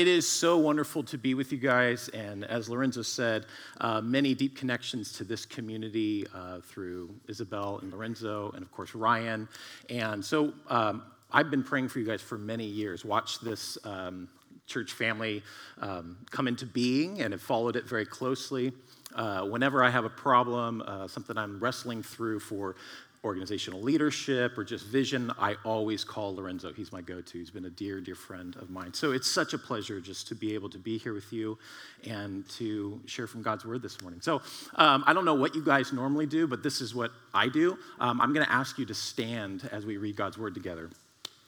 it is so wonderful to be with you guys. And as Lorenzo said, uh, many deep connections to this community uh, through Isabel and Lorenzo, and of course, Ryan. And so um, I've been praying for you guys for many years. Watch this um, church family um, come into being and have followed it very closely. Uh, whenever I have a problem, uh, something I'm wrestling through for organizational leadership or just vision, I always call Lorenzo. He's my go to. He's been a dear, dear friend of mine. So it's such a pleasure just to be able to be here with you and to share from God's word this morning. So um, I don't know what you guys normally do, but this is what I do. Um, I'm going to ask you to stand as we read God's word together.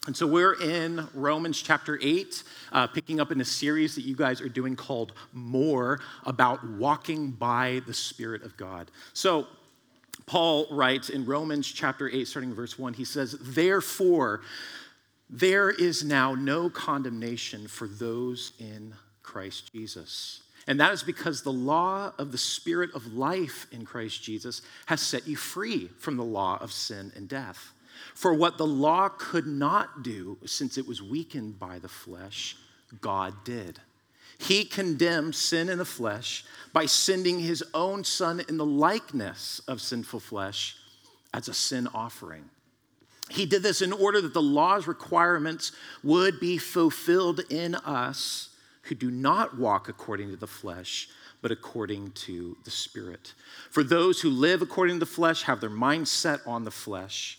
And so we're in Romans chapter 8, uh, picking up in a series that you guys are doing called More about walking by the Spirit of God. So Paul writes in Romans chapter 8, starting verse 1, he says, Therefore, there is now no condemnation for those in Christ Jesus. And that is because the law of the Spirit of life in Christ Jesus has set you free from the law of sin and death. For what the law could not do, since it was weakened by the flesh, God did. He condemned sin in the flesh by sending his own son in the likeness of sinful flesh as a sin offering. He did this in order that the law's requirements would be fulfilled in us who do not walk according to the flesh, but according to the Spirit. For those who live according to the flesh have their mind set on the flesh,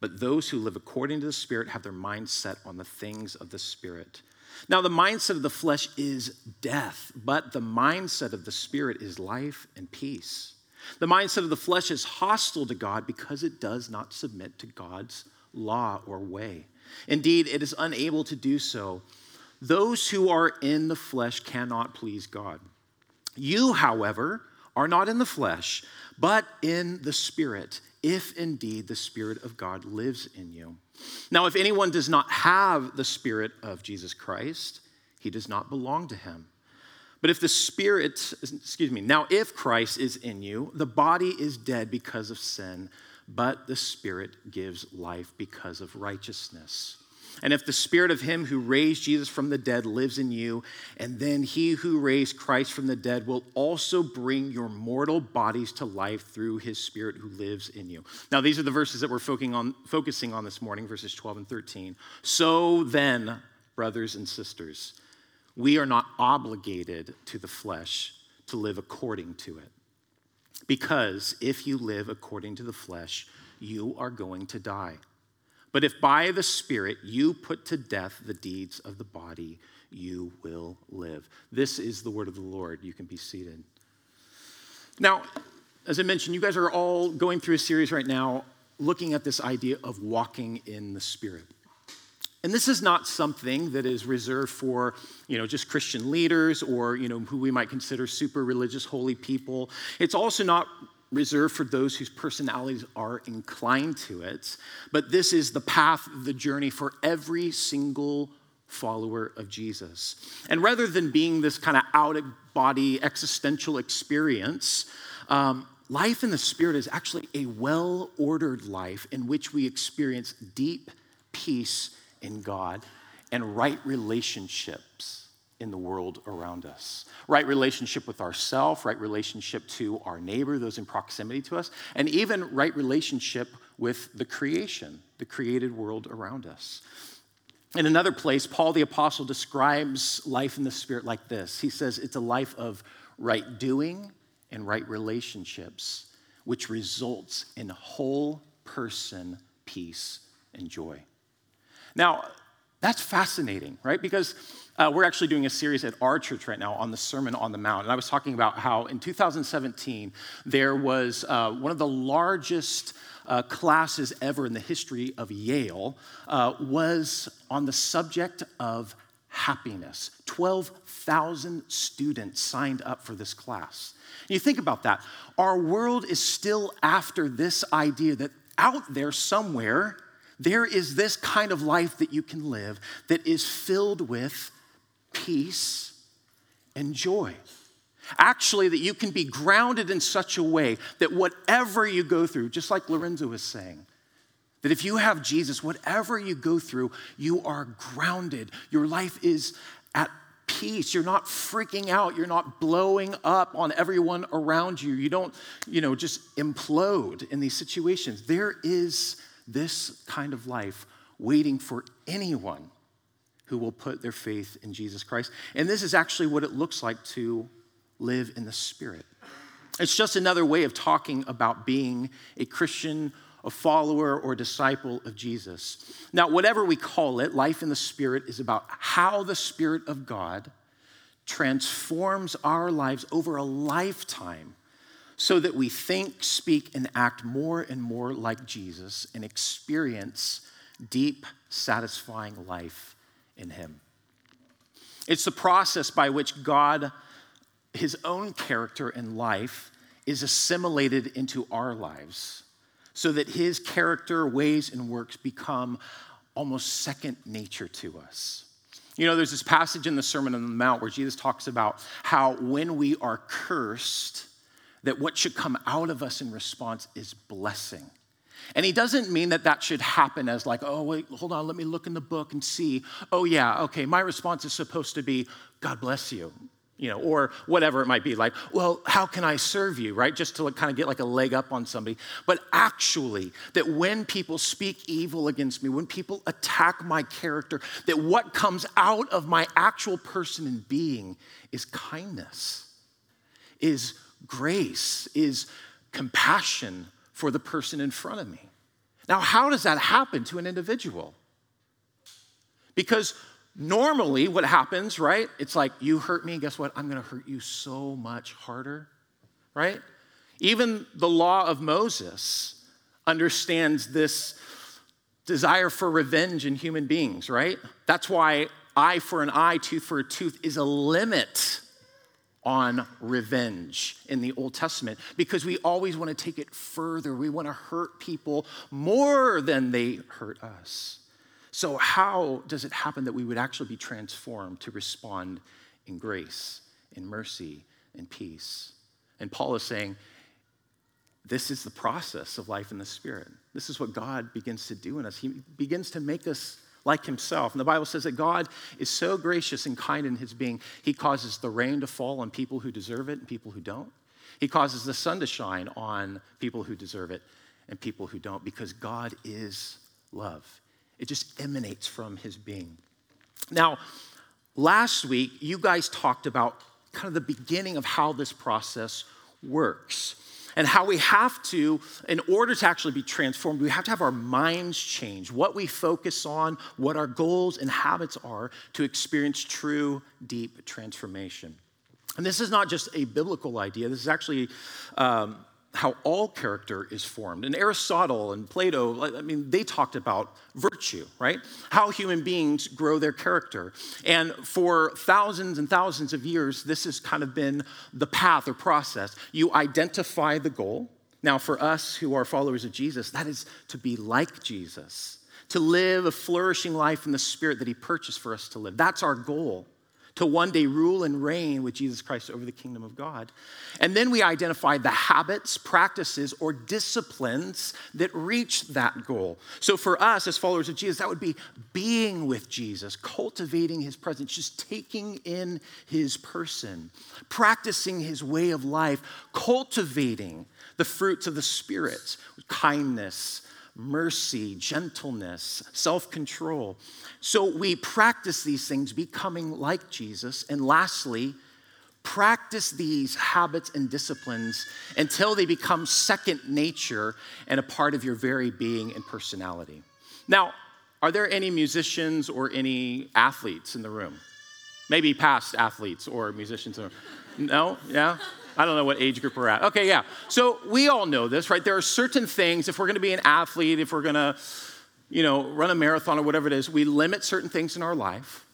but those who live according to the Spirit have their mind set on the things of the Spirit. Now, the mindset of the flesh is death, but the mindset of the spirit is life and peace. The mindset of the flesh is hostile to God because it does not submit to God's law or way. Indeed, it is unable to do so. Those who are in the flesh cannot please God. You, however, are not in the flesh, but in the Spirit, if indeed the Spirit of God lives in you. Now, if anyone does not have the Spirit of Jesus Christ, he does not belong to him. But if the Spirit, excuse me, now if Christ is in you, the body is dead because of sin, but the Spirit gives life because of righteousness. And if the spirit of him who raised Jesus from the dead lives in you, and then he who raised Christ from the dead will also bring your mortal bodies to life through his spirit who lives in you. Now, these are the verses that we're focusing on, focusing on this morning, verses 12 and 13. So then, brothers and sisters, we are not obligated to the flesh to live according to it. Because if you live according to the flesh, you are going to die. But if by the Spirit you put to death the deeds of the body, you will live. This is the word of the Lord. You can be seated. Now, as I mentioned, you guys are all going through a series right now looking at this idea of walking in the Spirit. And this is not something that is reserved for, you know, just Christian leaders or, you know, who we might consider super religious, holy people. It's also not reserved for those whose personalities are inclined to it, but this is the path, the journey for every single follower of Jesus. And rather than being this kind of out of body existential experience, um, life in the Spirit is actually a well ordered life in which we experience deep peace in God and right relationships in the world around us. Right relationship with ourself, right relationship to our neighbor, those in proximity to us, and even right relationship with the creation, the created world around us. In another place, Paul the Apostle describes life in the Spirit like this He says it's a life of right doing and right relationships, which results in whole person peace and joy. Now, that's fascinating, right? Because uh, we're actually doing a series at our church right now on the Sermon on the Mount. And I was talking about how in 2017, there was uh, one of the largest uh, classes ever in the history of Yale uh, was on the subject of happiness. 12,000 students signed up for this class. And you think about that. Our world is still after this idea that out there somewhere, there is this kind of life that you can live that is filled with peace and joy. Actually, that you can be grounded in such a way that whatever you go through, just like Lorenzo was saying, that if you have Jesus, whatever you go through, you are grounded. Your life is at peace. You're not freaking out. You're not blowing up on everyone around you. You don't, you know, just implode in these situations. There is this kind of life waiting for anyone who will put their faith in Jesus Christ. And this is actually what it looks like to live in the Spirit. It's just another way of talking about being a Christian, a follower, or disciple of Jesus. Now, whatever we call it, life in the Spirit is about how the Spirit of God transforms our lives over a lifetime so that we think, speak, and act more and more like Jesus and experience deep, satisfying life in Him. It's the process by which God, His own character and life, is assimilated into our lives so that His character, ways, and works become almost second nature to us. You know, there's this passage in the Sermon on the Mount where Jesus talks about how when we are cursed, that what should come out of us in response is blessing. And he doesn't mean that that should happen as like, oh, wait, hold on, let me look in the book and see. Oh, yeah, okay, my response is supposed to be, God bless you, you know, or whatever it might be. Like, well, how can I serve you, right? Just to kind of get like a leg up on somebody. But actually, that when people speak evil against me, when people attack my character, that what comes out of my actual person and being is kindness, is grace, is compassion for the person in front of me. Now, how does that happen to an individual? Because normally what happens, right? It's like, you hurt me, guess what? I'm gonna hurt you so much harder, right? Even the law of Moses understands this desire for revenge in human beings, right? That's why eye for an eye, tooth for a tooth is a limit on revenge in the Old Testament because we always want to take it further. We want to hurt people more than they hurt us. So, how does it happen that we would actually be transformed to respond in grace, in mercy, in peace? And Paul is saying, this is the process of life in the Spirit. This is what God begins to do in us. He begins to make us like himself. And the Bible says that God is so gracious and kind in his being, he causes the rain to fall on people who deserve it and people who don't. He causes the sun to shine on people who deserve it and people who don't because God is love. It just emanates from his being. Now, last week, you guys talked about kind of the beginning of how this process works and how we have to, in order to actually be transformed, we have to have our minds change, what we focus on, what our goals and habits are to experience true, deep transformation. And this is not just a biblical idea, this is actually um, how all character is formed. And Aristotle and Plato, I mean, they talked about virtue, right? How human beings grow their character. And for thousands and thousands of years, this has kind of been the path or process. You identify the goal. Now, for us who are followers of Jesus, that is to be like Jesus, to live a flourishing life in the spirit that he purchased for us to live. That's our goal to one day rule and reign with Jesus Christ over the kingdom of God. And then we identify the habits, practices, or disciplines that reach that goal. So for us as followers of Jesus, that would be being with Jesus, cultivating his presence, just taking in his person, practicing his way of life, cultivating the fruits of the Spirit, kindness, mercy, gentleness, self control. So we practice these things, becoming like Jesus. And lastly, practice these habits and disciplines until they become second nature and a part of your very being and personality. Now, are there any musicians or any athletes in the room? Maybe past athletes or musicians. No? Yeah? I don't know what age group we're at. Okay, yeah. So we all know this, right? There are certain things, if we're gonna be an athlete, if we're gonna, you know, run a marathon or whatever it is, we limit certain things in our life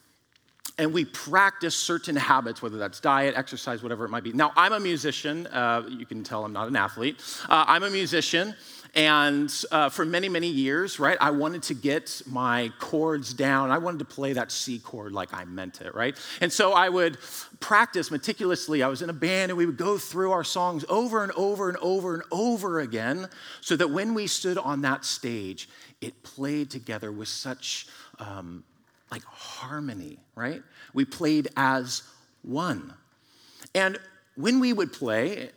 and we practice certain habits, whether that's diet, exercise, whatever it might be. Now, I'm a musician. Uh, you can tell I'm not an athlete. Uh, I'm a musician. And uh, for many, many years, right, I wanted to get my chords down. I wanted to play that C chord like I meant it, right? And so I would practice meticulously. I was in a band and we would go through our songs over and over and over and over again so that when we stood on that stage, it played together with such um, like harmony, right? We played as one. And when we would play,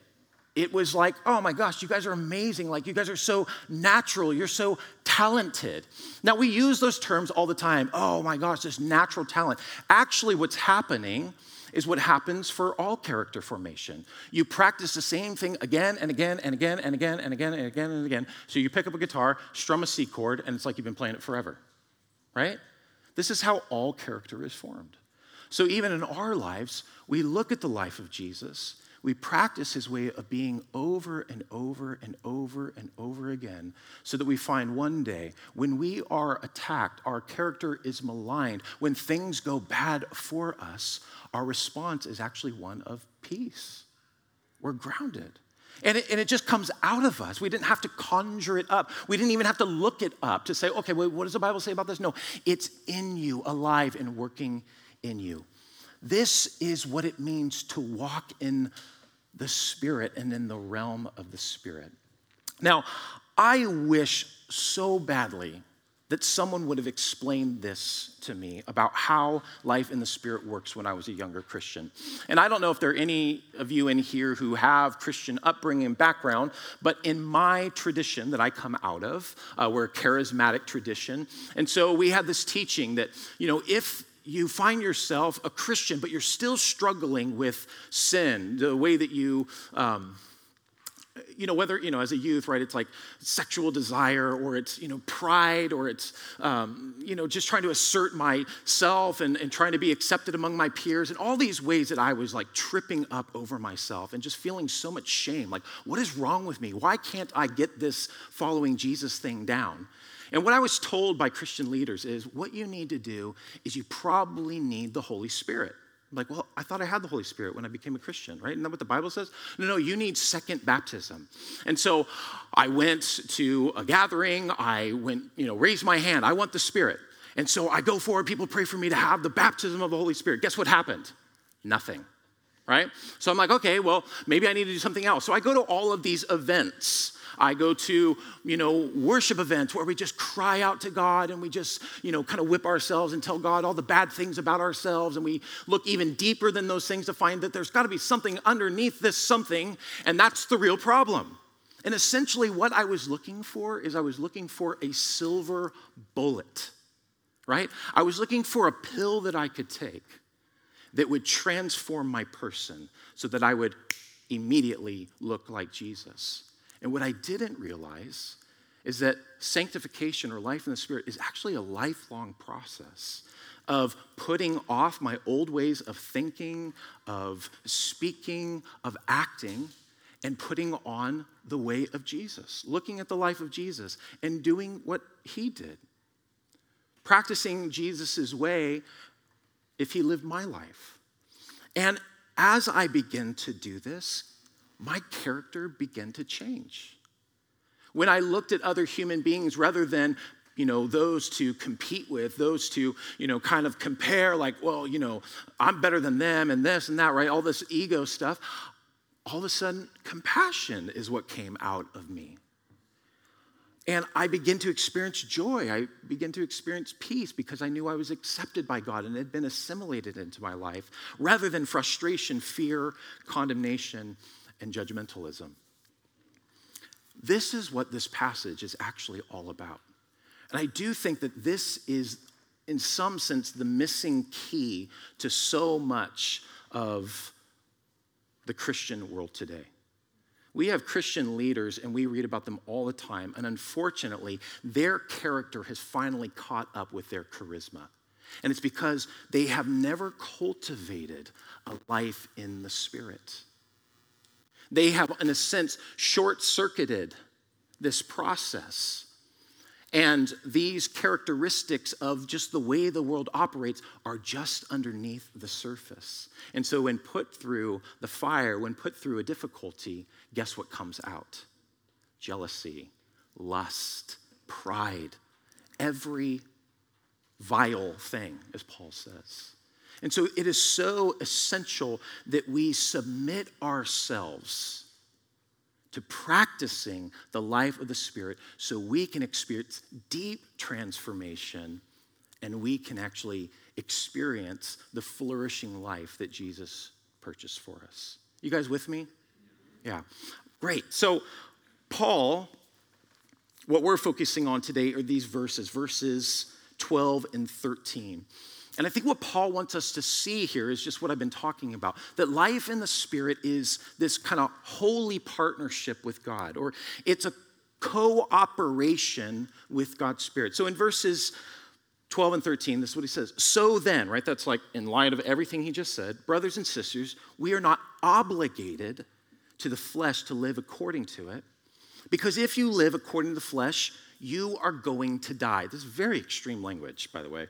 it was like, oh my gosh, you guys are amazing. Like, you guys are so natural. You're so talented. Now, we use those terms all the time. Oh my gosh, this natural talent. Actually, what's happening is what happens for all character formation. You practice the same thing again and again and again and again and again and again and again. So you pick up a guitar, strum a C chord, and it's like you've been playing it forever, right? This is how all character is formed. So even in our lives, we look at the life of Jesus we practice his way of being over and over and over and over again so that we find one day when we are attacked, our character is maligned, when things go bad for us, our response is actually one of peace. We're grounded. And it, and it, just comes out of us. We didn't have to conjure it up. We didn't even have to look it up to say, okay, well, what does the Bible say about this? No, it's in you, alive and working in you. This is what it means to walk in the Spirit and in the realm of the Spirit. Now, I wish so badly that someone would have explained this to me about how life in the Spirit works when I was a younger Christian. And I don't know if there are any of you in here who have Christian upbringing background, but in my tradition that I come out of, uh, we're a charismatic tradition. And so we had this teaching that, you know, if you find yourself a Christian, but you're still struggling with sin, the way that you, um, you know, whether, you know, as a youth, right, it's like sexual desire or it's, you know, pride or it's, um, you know, just trying to assert myself and, and trying to be accepted among my peers and all these ways that I was like tripping up over myself and just feeling so much shame. Like, what is wrong with me? Why can't I get this following Jesus thing down? And what I was told by Christian leaders is what you need to do is you probably need the Holy Spirit. I'm like, well, I thought I had the Holy Spirit when I became a Christian, right? Isn't that what the Bible says? No, no, you need second baptism. And so I went to a gathering, I went, you know, raised my hand, I want the Spirit. And so I go forward, people pray for me to have the baptism of the Holy Spirit. Guess what happened? Nothing, right? So I'm like, okay, well, maybe I need to do something else. So I go to all of these events I go to, you know, worship events where we just cry out to God and we just, you know, kind of whip ourselves and tell God all the bad things about ourselves. And we look even deeper than those things to find that there's got to be something underneath this something, and that's the real problem. And essentially, what I was looking for is I was looking for a silver bullet, right? I was looking for a pill that I could take that would transform my person so that I would immediately look like Jesus. And what I didn't realize is that sanctification or life in the Spirit is actually a lifelong process of putting off my old ways of thinking, of speaking, of acting, and putting on the way of Jesus, looking at the life of Jesus and doing what he did. Practicing Jesus' way if he lived my life. And as I begin to do this, my character began to change. When I looked at other human beings rather than you know those to compete with those to you know kind of compare like well you know i'm better than them and this and that right? All this ego stuff. All of a sudden compassion is what came out of me. And i begin to experience joy. I begin to experience peace because i knew i was accepted by god and had been assimilated into my life rather than frustration fear condemnation and judgmentalism. This is what this passage is actually all about. And I do think that this is, in some sense, the missing key to so much of the Christian world today. We have Christian leaders and we read about them all the time. And unfortunately, their character has finally caught up with their charisma. And it's because they have never cultivated a life in the Spirit. They have, in a sense, short circuited this process. And these characteristics of just the way the world operates are just underneath the surface. And so, when put through the fire, when put through a difficulty, guess what comes out? Jealousy, lust, pride, every vile thing, as Paul says. And so it is so essential that we submit ourselves to practicing the life of the Spirit so we can experience deep transformation and we can actually experience the flourishing life that Jesus purchased for us. You guys with me? Yeah. Great. So, Paul, what we're focusing on today are these verses, verses 12 and 13. And I think what Paul wants us to see here is just what I've been talking about that life in the Spirit is this kind of holy partnership with God, or it's a cooperation with God's Spirit. So in verses 12 and 13, this is what he says. So then, right, that's like in light of everything he just said, brothers and sisters, we are not obligated to the flesh to live according to it. Because if you live according to the flesh, you are going to die. This is very extreme language, by the way.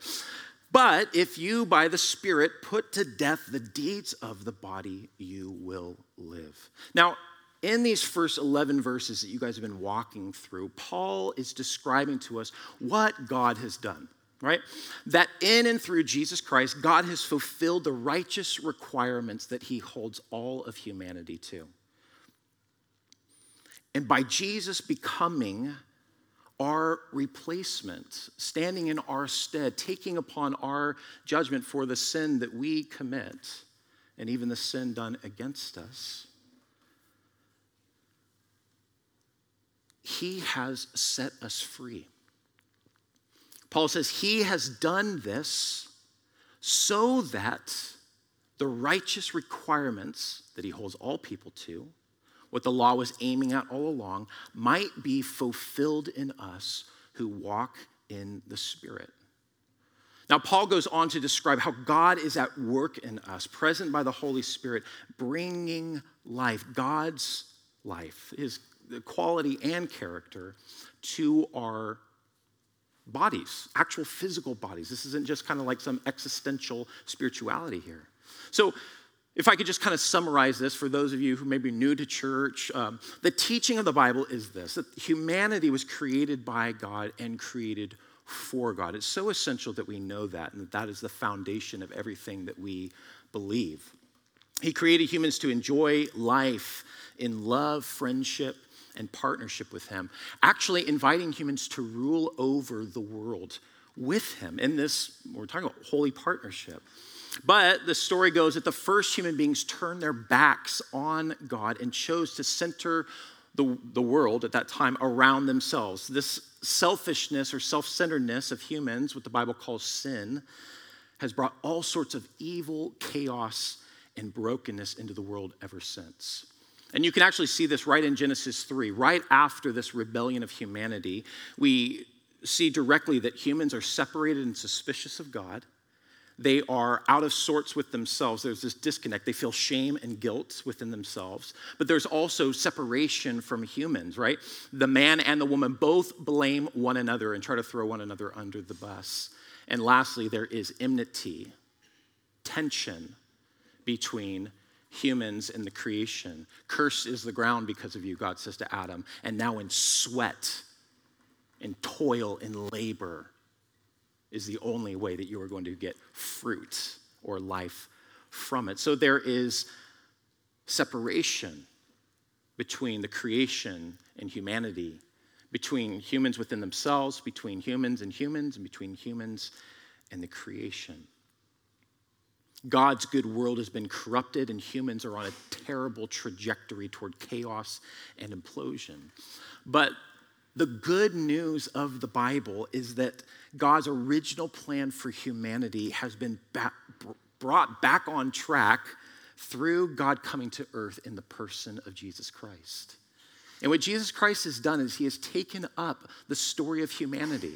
But if you, by the Spirit, put to death the deeds of the body, you will live. Now, in these first 11 verses that you guys have been walking through, Paul is describing to us what God has done, right? That in and through Jesus Christ, God has fulfilled the righteous requirements that he holds all of humanity to. And by Jesus becoming our replacement, standing in our stead, taking upon our judgment for the sin that we commit and even the sin done against us. He has set us free. Paul says he has done this so that the righteous requirements that he holds all people to what the law was aiming at all along, might be fulfilled in us who walk in the Spirit. Now, Paul goes on to describe how God is at work in us, present by the Holy Spirit, bringing life, God's life, his quality and character, to our bodies, actual physical bodies. This isn't just kind of like some existential spirituality here. So, if I could just kind of summarize this for those of you who may be new to church, um, the teaching of the Bible is this that humanity was created by God and created for God. It's so essential that we know that, and that that is the foundation of everything that we believe. He created humans to enjoy life in love, friendship, and partnership with Him, actually inviting humans to rule over the world with Him in this, we're talking about holy partnership. But the story goes that the first human beings turned their backs on God and chose to center the, the world at that time around themselves. This selfishness or self centeredness of humans, what the Bible calls sin, has brought all sorts of evil, chaos, and brokenness into the world ever since. And you can actually see this right in Genesis 3. Right after this rebellion of humanity, we see directly that humans are separated and suspicious of God they are out of sorts with themselves. There's this disconnect. They feel shame and guilt within themselves. But there's also separation from humans, right? The man and the woman both blame one another and try to throw one another under the bus. And lastly, there is enmity, tension between humans and the creation. Cursed is the ground because of you, God says to Adam. And now in sweat, in toil, in labor, is the only way that you are going to get fruit or life from it. So there is separation between the creation and humanity, between humans within themselves, between humans and humans, and between humans and the creation. God's good world has been corrupted, and humans are on a terrible trajectory toward chaos and implosion. But the good news of the Bible is that God's original plan for humanity has been back, brought back on track through God coming to earth in the person of Jesus Christ. And what Jesus Christ has done is he has taken up the story of humanity.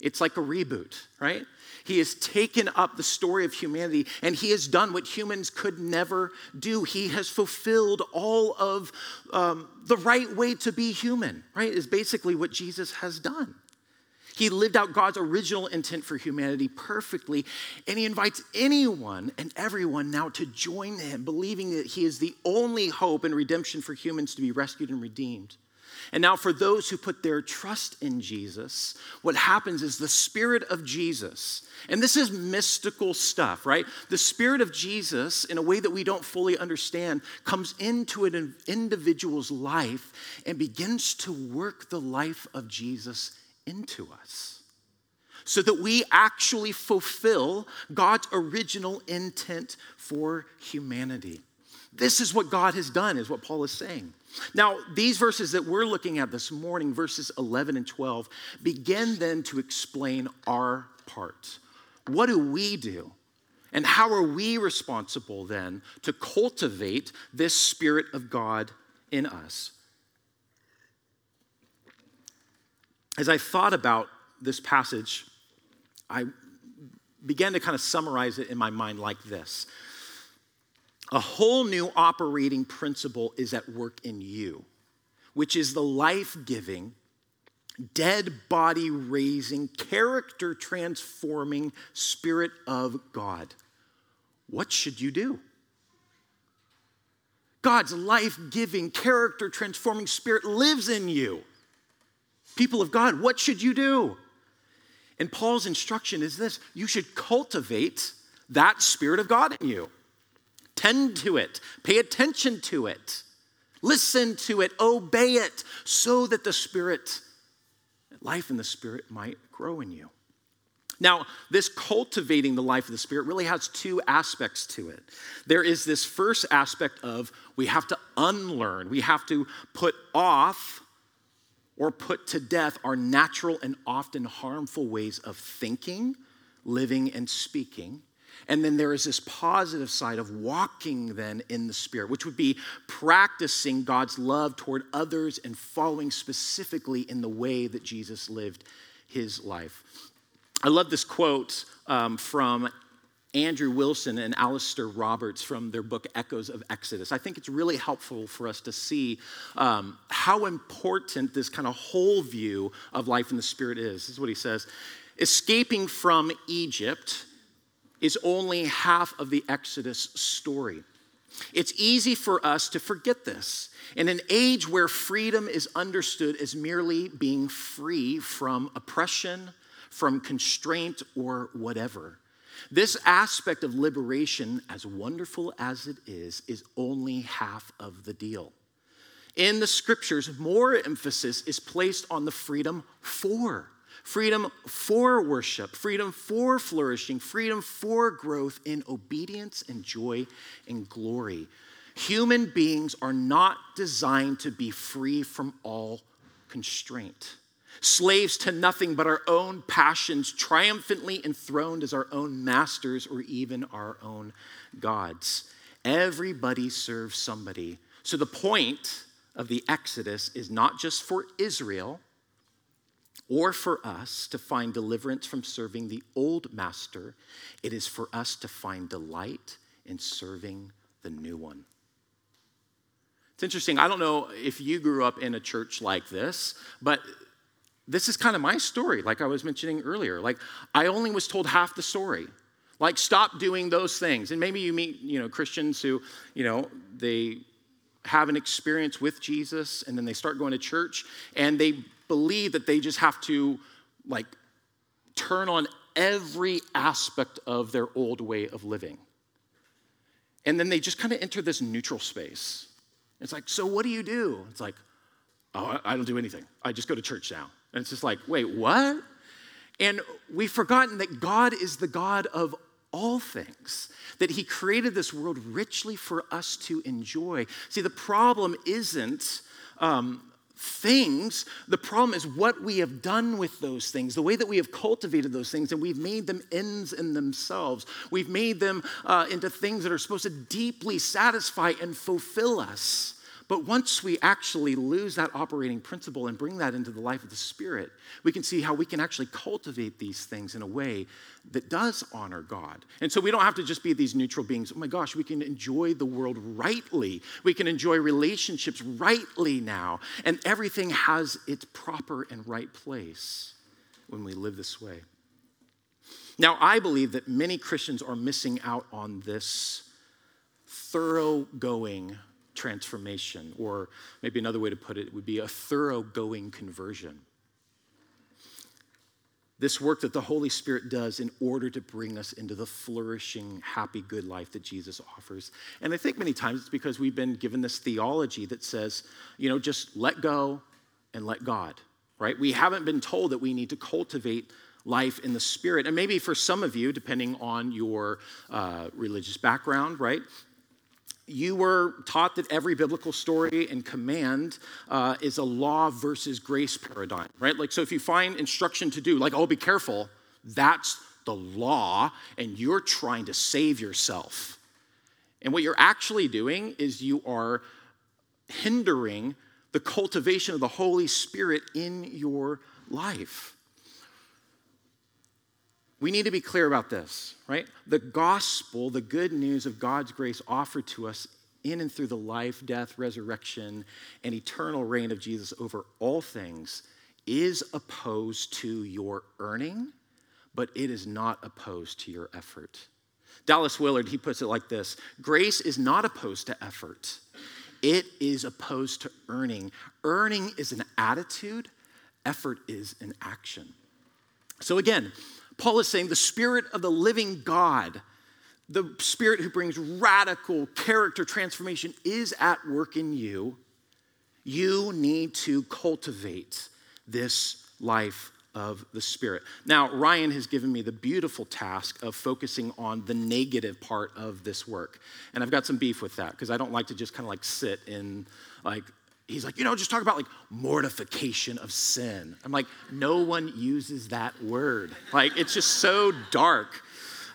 It's like a reboot, right? He has taken up the story of humanity and he has done what humans could never do. He has fulfilled all of um, the right way to be human, right? Is basically what Jesus has done. He lived out God's original intent for humanity perfectly, and he invites anyone and everyone now to join him, believing that he is the only hope and redemption for humans to be rescued and redeemed. And now, for those who put their trust in Jesus, what happens is the Spirit of Jesus, and this is mystical stuff, right? The Spirit of Jesus, in a way that we don't fully understand, comes into an individual's life and begins to work the life of Jesus into us. so that we actually fulfill God's original intent for humanity. This is what God has done, is what Paul is saying. Now, these verses that we're looking at this morning, verses 11 and 12, begin then to explain our part. What do we do? And how are we responsible then to cultivate this Spirit of God in us? As I thought about this passage, I began to kind of summarize it in my mind like this A whole new operating principle is at work in you, which is the life giving, dead body raising, character transforming Spirit of God. What should you do? God's life giving, character transforming Spirit lives in you. People of God, what should you do? And Paul's instruction is this you should cultivate that Spirit of God in you. Tend to it, pay attention to it, listen to it, obey it, so that the Spirit, life in the Spirit, might grow in you. Now, this cultivating the life of the Spirit really has two aspects to it. There is this first aspect of we have to unlearn, we have to put off or put to death our natural and often harmful ways of thinking, living, and speaking. And then there is this positive side of walking then in the Spirit, which would be practicing God's love toward others and following specifically in the way that Jesus lived his life. I love this quote um, from Andrew Wilson and Alastair Roberts from their book Echoes of Exodus. I think it's really helpful for us to see um, how important this kind of whole view of life in the Spirit is. This is what he says Escaping from Egypt is only half of the Exodus story. It's easy for us to forget this. In an age where freedom is understood as merely being free from oppression, from constraint, or whatever. This aspect of liberation, as wonderful as it is, is only half of the deal. In the scriptures, more emphasis is placed on the freedom for. Freedom for worship, freedom for flourishing, freedom for growth in obedience and joy and glory. Human beings are not designed to be free from all constraint slaves to nothing but our own passions, triumphantly enthroned as our own masters or even our own gods. Everybody serves somebody. So the point of the Exodus is not just for Israel or for us to find deliverance from serving the old master, it is for us to find delight in serving the new one. It's interesting. I don't know if you grew up in a church like this, but this is kind of my story, like I was mentioning earlier. Like, I only was told half the story. Like, stop doing those things. And maybe you meet, you know, Christians who, you know, they have an experience with Jesus and then they start going to church and they believe that they just have to, like, turn on every aspect of their old way of living. And then they just kind of enter this neutral space. It's like, so what do you do? It's like, oh, I don't do anything. I just go to church now. And it's just like, wait, what? And we've forgotten that God is the God of all things, that He created this world richly for us to enjoy. See, the problem isn't um, things, the problem is what we have done with those things, the way that we have cultivated those things, and we've made them ends in themselves. We've made them uh, into things that are supposed to deeply satisfy and fulfill us. But once we actually lose that operating principle and bring that into the life of the Spirit, we can see how we can actually cultivate these things in a way that does honor God. And so we don't have to just be these neutral beings. Oh my gosh, we can enjoy the world rightly. We can enjoy relationships rightly now. And everything has its proper and right place when we live this way. Now, I believe that many Christians are missing out on this thoroughgoing transformation, or maybe another way to put it would be a thoroughgoing conversion. This work that the Holy Spirit does in order to bring us into the flourishing, happy, good life that Jesus offers. And I think many times it's because we've been given this theology that says, you know, just let go and let God, right? We haven't been told that we need to cultivate life in the Spirit. And maybe for some of you, depending on your uh, religious background, right? You were taught that every biblical story and command uh, is a law versus grace paradigm, right? Like, so if you find instruction to do, like, oh, be careful, that's the law, and you're trying to save yourself. And what you're actually doing is you are hindering the cultivation of the Holy Spirit in your life. We need to be clear about this, right? The gospel, the good news of God's grace offered to us in and through the life, death, resurrection, and eternal reign of Jesus over all things is opposed to your earning, but it is not opposed to your effort. Dallas Willard, he puts it like this Grace is not opposed to effort, it is opposed to earning. Earning is an attitude, effort is an action. So again, Paul is saying the Spirit of the living God, the Spirit who brings radical character transformation, is at work in you. You need to cultivate this life of the Spirit. Now, Ryan has given me the beautiful task of focusing on the negative part of this work. And I've got some beef with that because I don't like to just kind of like sit in like he's like, you know, just talk about like mortification of sin. I'm like, no one uses that word. Like, it's just so dark.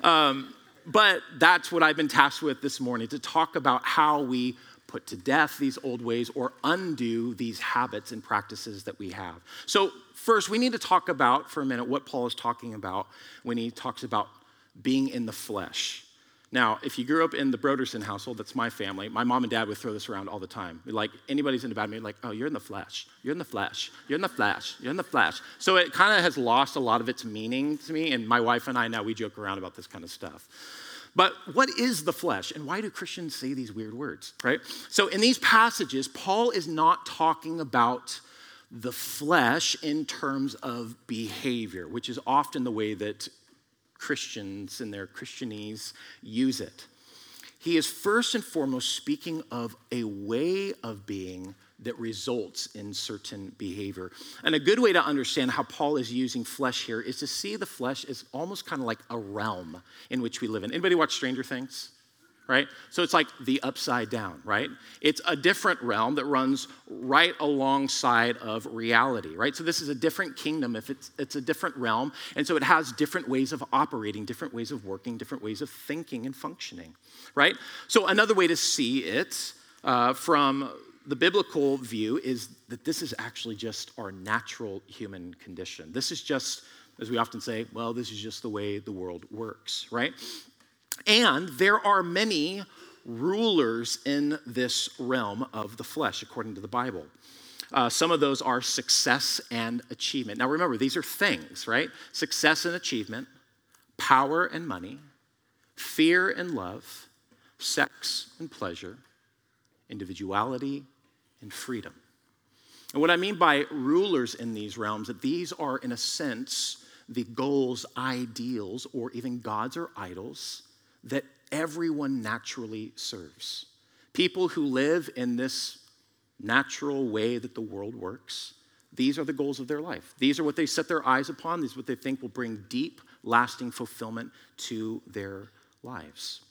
Um, but that's what I've been tasked with this morning to talk about how we put to death these old ways or undo these habits and practices that we have. So, first, we need to talk about for a minute what Paul is talking about when he talks about being in the flesh. Now, if you grew up in the Brodersen household, that's my family, my mom and dad would throw this around all the time. Like, anybody's in the bad mood, like, oh, you're in the flesh, you're in the flesh, you're in the flesh, you're in the flesh. So it kind of has lost a lot of its meaning to me, and my wife and I now, we joke around about this kind of stuff. But what is the flesh, and why do Christians say these weird words, right? So in these passages, Paul is not talking about the flesh in terms of behavior, which is often the way that Christians and their Christianese use it. He is first and foremost speaking of a way of being that results in certain behavior. And a good way to understand how Paul is using flesh here is to see the flesh as almost kind of like a realm in which we live in. Anybody watch Stranger Things? Right? So it's like the upside down, right? It's a different realm that runs right alongside of reality, right? So this is a different kingdom if it's it's a different realm, and so it has different ways of operating, different ways of working, different ways of thinking and functioning, right? So another way to see it uh, from the biblical view is that this is actually just our natural human condition. This is just, as we often say, well, this is just the way the world works, right? And there are many rulers in this realm of the flesh, according to the Bible. Uh, some of those are success and achievement. Now, remember, these are things, right? Success and achievement, power and money, fear and love, sex and pleasure, individuality and freedom. And what I mean by rulers in these realms, that these are, in a sense, the goals, ideals, or even gods or idols that everyone naturally serves. People who live in this natural way that the world works, these are the goals of their life. These are what they set their eyes upon. These are what they think will bring deep, lasting fulfillment to their lives.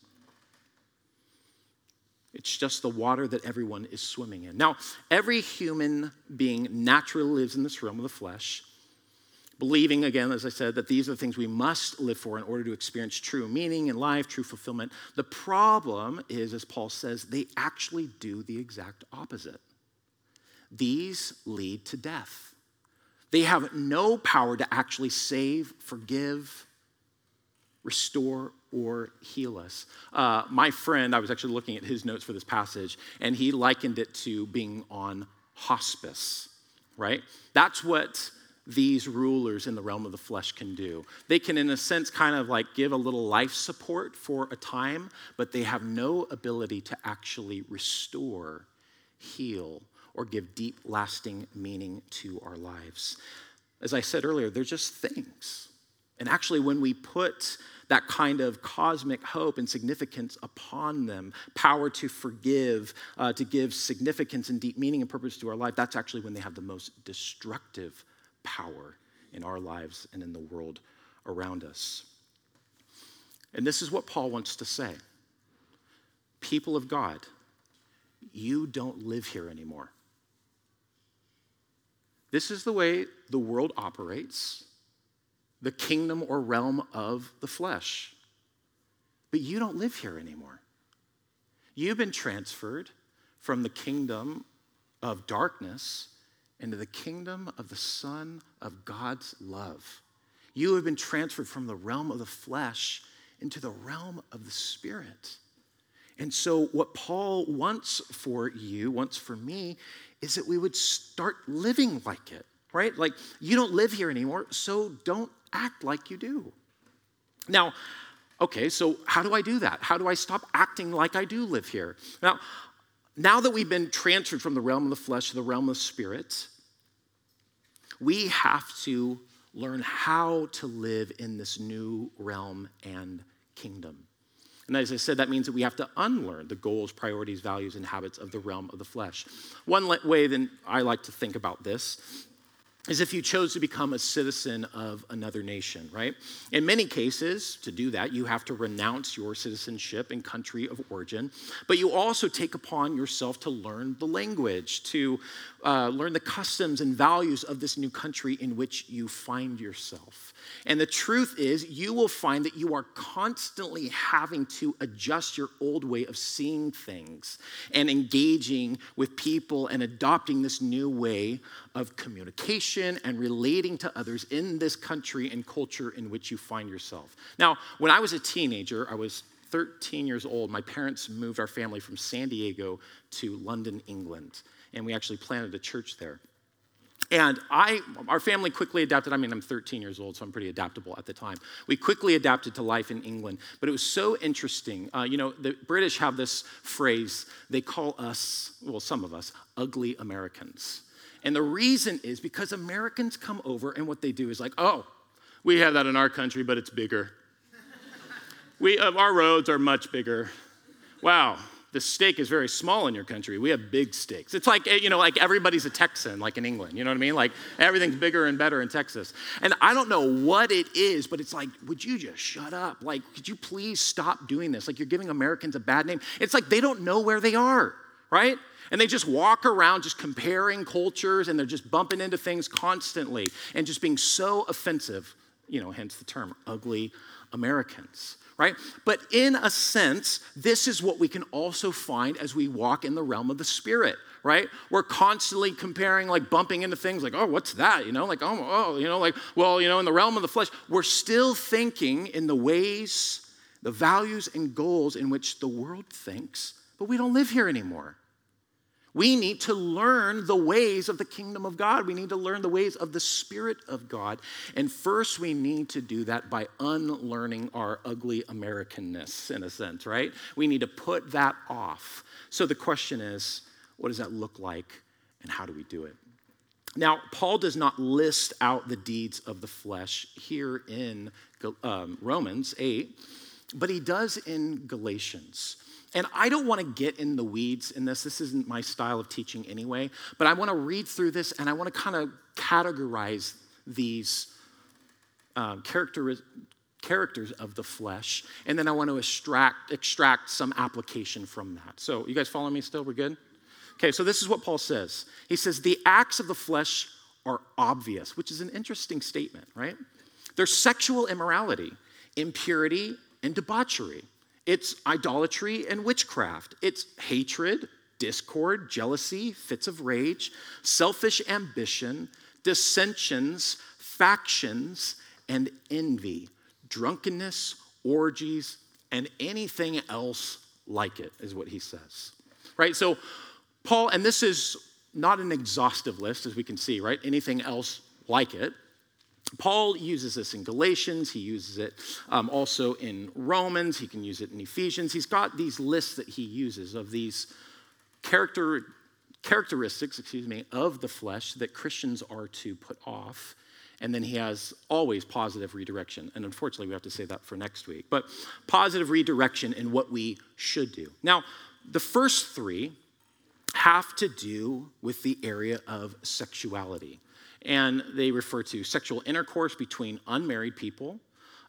It's just the water that everyone is swimming in. Now, every human being naturally lives in this realm of the flesh believing, again, as I said, that these are the things we must live for in order to experience true meaning in life, true fulfillment. The problem is, as Paul says, they actually do the exact opposite. These lead to death. They have no power to actually save, forgive, restore, or heal us. Uh, my friend, I was actually looking at his notes for this passage, and he likened it to being on hospice, right? That's what these rulers in the realm of the flesh can do. They can, in a sense, kind of like give a little life support for a time, but they have no ability to actually restore, heal, or give deep, lasting meaning to our lives. As I said earlier, they're just things. And actually, when we put that kind of cosmic hope and significance upon them, power to forgive, uh, to give significance and deep meaning and purpose to our life, that's actually when they have the most destructive power in our lives and in the world around us. And this is what Paul wants to say People of God, you don't live here anymore. This is the way the world operates, the kingdom or realm of the flesh. But you don't live here anymore. You've been transferred from the kingdom of darkness into the kingdom of the Son of God's love. You have been transferred from the realm of the flesh into the realm of the Spirit. And so, what Paul wants for you, wants for me, is that we would start living like it, right? Like, you don't live here anymore, so don't act like you do. Now, okay, so how do I do that? How do I stop acting like I do live here? Now, now that we've been transferred from the realm of the flesh to the realm of the spirit, we have to learn how to live in this new realm and kingdom. And as I said, that means that we have to unlearn the goals, priorities, values, and habits of the realm of the flesh. One way that I like to think about this is if you chose to become a citizen of another nation, right? In many cases, to do that, you have to renounce your citizenship and country of origin, but you also take upon yourself to learn the language, to uh, learn the customs and values of this new country in which you find yourself. And the truth is, you will find that you are constantly having to adjust your old way of seeing things and engaging with people and adopting this new way of communication and relating to others in this country and culture in which you find yourself. Now, when I was a teenager, I was 13 years old, my parents moved our family from San Diego to London, England, and we actually planted a church there. And I, our family quickly adapted. I mean, I'm 13 years old, so I'm pretty adaptable at the time. We quickly adapted to life in England, but it was so interesting. Uh, you know, the British have this phrase, they call us, well, some of us, ugly Americans. And the reason is because Americans come over and what they do is like, oh, we have that in our country, but it's bigger. we, uh, our roads are much bigger. Wow, the steak is very small in your country. We have big steaks. It's like, you know, like everybody's a Texan, like in England. You know what I mean? Like everything's bigger and better in Texas. And I don't know what it is, but it's like, would you just shut up? Like, could you please stop doing this? Like, you're giving Americans a bad name. It's like they don't know where they are, right? And they just walk around just comparing cultures and they're just bumping into things constantly and just being so offensive, you know, hence the term ugly Americans right? But in a sense, this is what we can also find as we walk in the realm of the spirit, right? We're constantly comparing, like bumping into things like, oh, what's that? You know, like, oh, oh, you know, like, well, you know, in the realm of the flesh, we're still thinking in the ways, the values, and goals in which the world thinks, but we don't live here anymore. We need to learn the ways of the kingdom of God. We need to learn the ways of the Spirit of God. And first, we need to do that by unlearning our ugly Americanness, in a sense, right? We need to put that off. So the question is what does that look like, and how do we do it? Now, Paul does not list out the deeds of the flesh here in um, Romans 8, but he does in Galatians. And I don't want to get in the weeds in this. This isn't my style of teaching anyway. But I want to read through this and I want to kind of categorize these um, character, characters of the flesh. And then I want to extract, extract some application from that. So, you guys follow me still? We're good? Okay, so this is what Paul says. He says, The acts of the flesh are obvious, which is an interesting statement, right? There's sexual immorality, impurity, and debauchery it's idolatry and witchcraft. It's hatred, discord, jealousy, fits of rage, selfish ambition, dissensions, factions, and envy, drunkenness, orgies, and anything else like it, is what he says. Right? So, Paul, and this is not an exhaustive list, as we can see, right? Anything else like it. Paul uses this in Galatians, he uses it um, also in Romans, he can use it in Ephesians. He's got these lists that he uses of these character, characteristics, excuse me, of the flesh that Christians are to put off. And then he has always positive redirection. And unfortunately, we have to say that for next week. But positive redirection in what we should do. Now, the first three have to do with the area of sexuality. And they refer to sexual intercourse between unmarried people,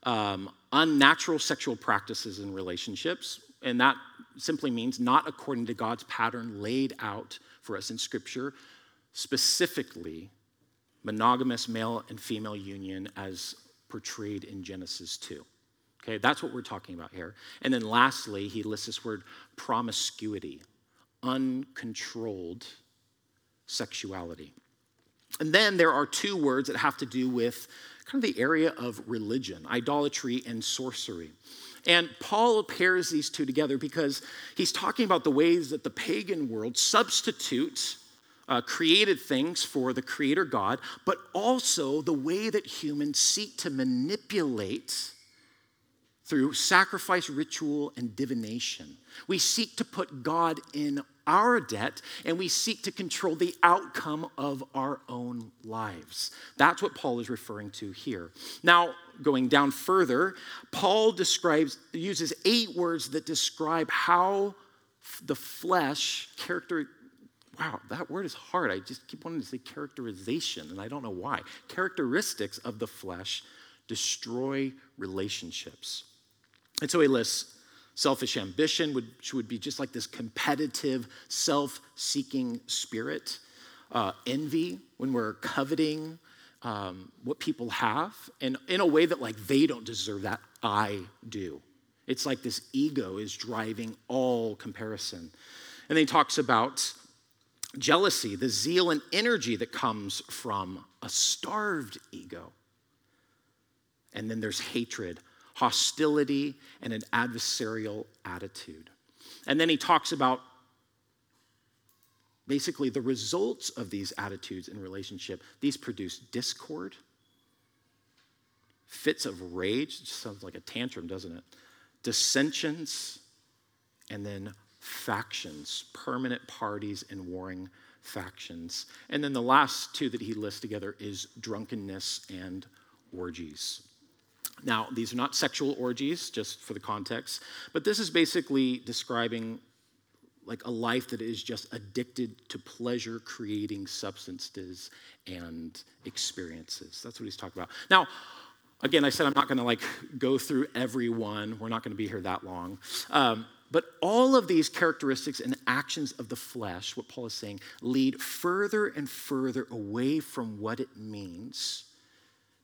um, unnatural sexual practices and relationships, and that simply means not according to God's pattern laid out for us in Scripture, specifically monogamous male and female union as portrayed in Genesis 2. Okay, that's what we're talking about here. And then lastly, he lists this word promiscuity, uncontrolled sexuality. And then there are two words that have to do with kind of the area of religion, idolatry and sorcery. And Paul pairs these two together because he's talking about the ways that the pagan world substitutes uh, created things for the creator God, but also the way that humans seek to manipulate through sacrifice, ritual, and divination. We seek to put God in our debt and we seek to control the outcome of our own lives. That's what Paul is referring to here. Now, going down further, Paul describes uses eight words that describe how the flesh character wow, that word is hard. I just keep wanting to say characterization, and I don't know why. Characteristics of the flesh destroy relationships. And so he lists selfish ambition, which would be just like this competitive, self seeking spirit, uh, envy, when we're coveting um, what people have, and in a way that like they don't deserve that, I do. It's like this ego is driving all comparison. And then he talks about jealousy, the zeal and energy that comes from a starved ego. And then there's hatred, hostility, and an adversarial attitude. And then he talks about basically the results of these attitudes in relationship. These produce discord, fits of rage, sounds like a tantrum, doesn't it? Dissensions, and then factions, permanent parties and warring factions. And then the last two that he lists together is drunkenness and orgies. Now, these are not sexual orgies, just for the context, but this is basically describing like a life that is just addicted to pleasure creating substances and experiences. That's what he's talking about. Now, again, I said I'm not going to like go through every one. We're not going to be here that long. Um, but all of these characteristics and actions of the flesh, what Paul is saying, lead further and further away from what it means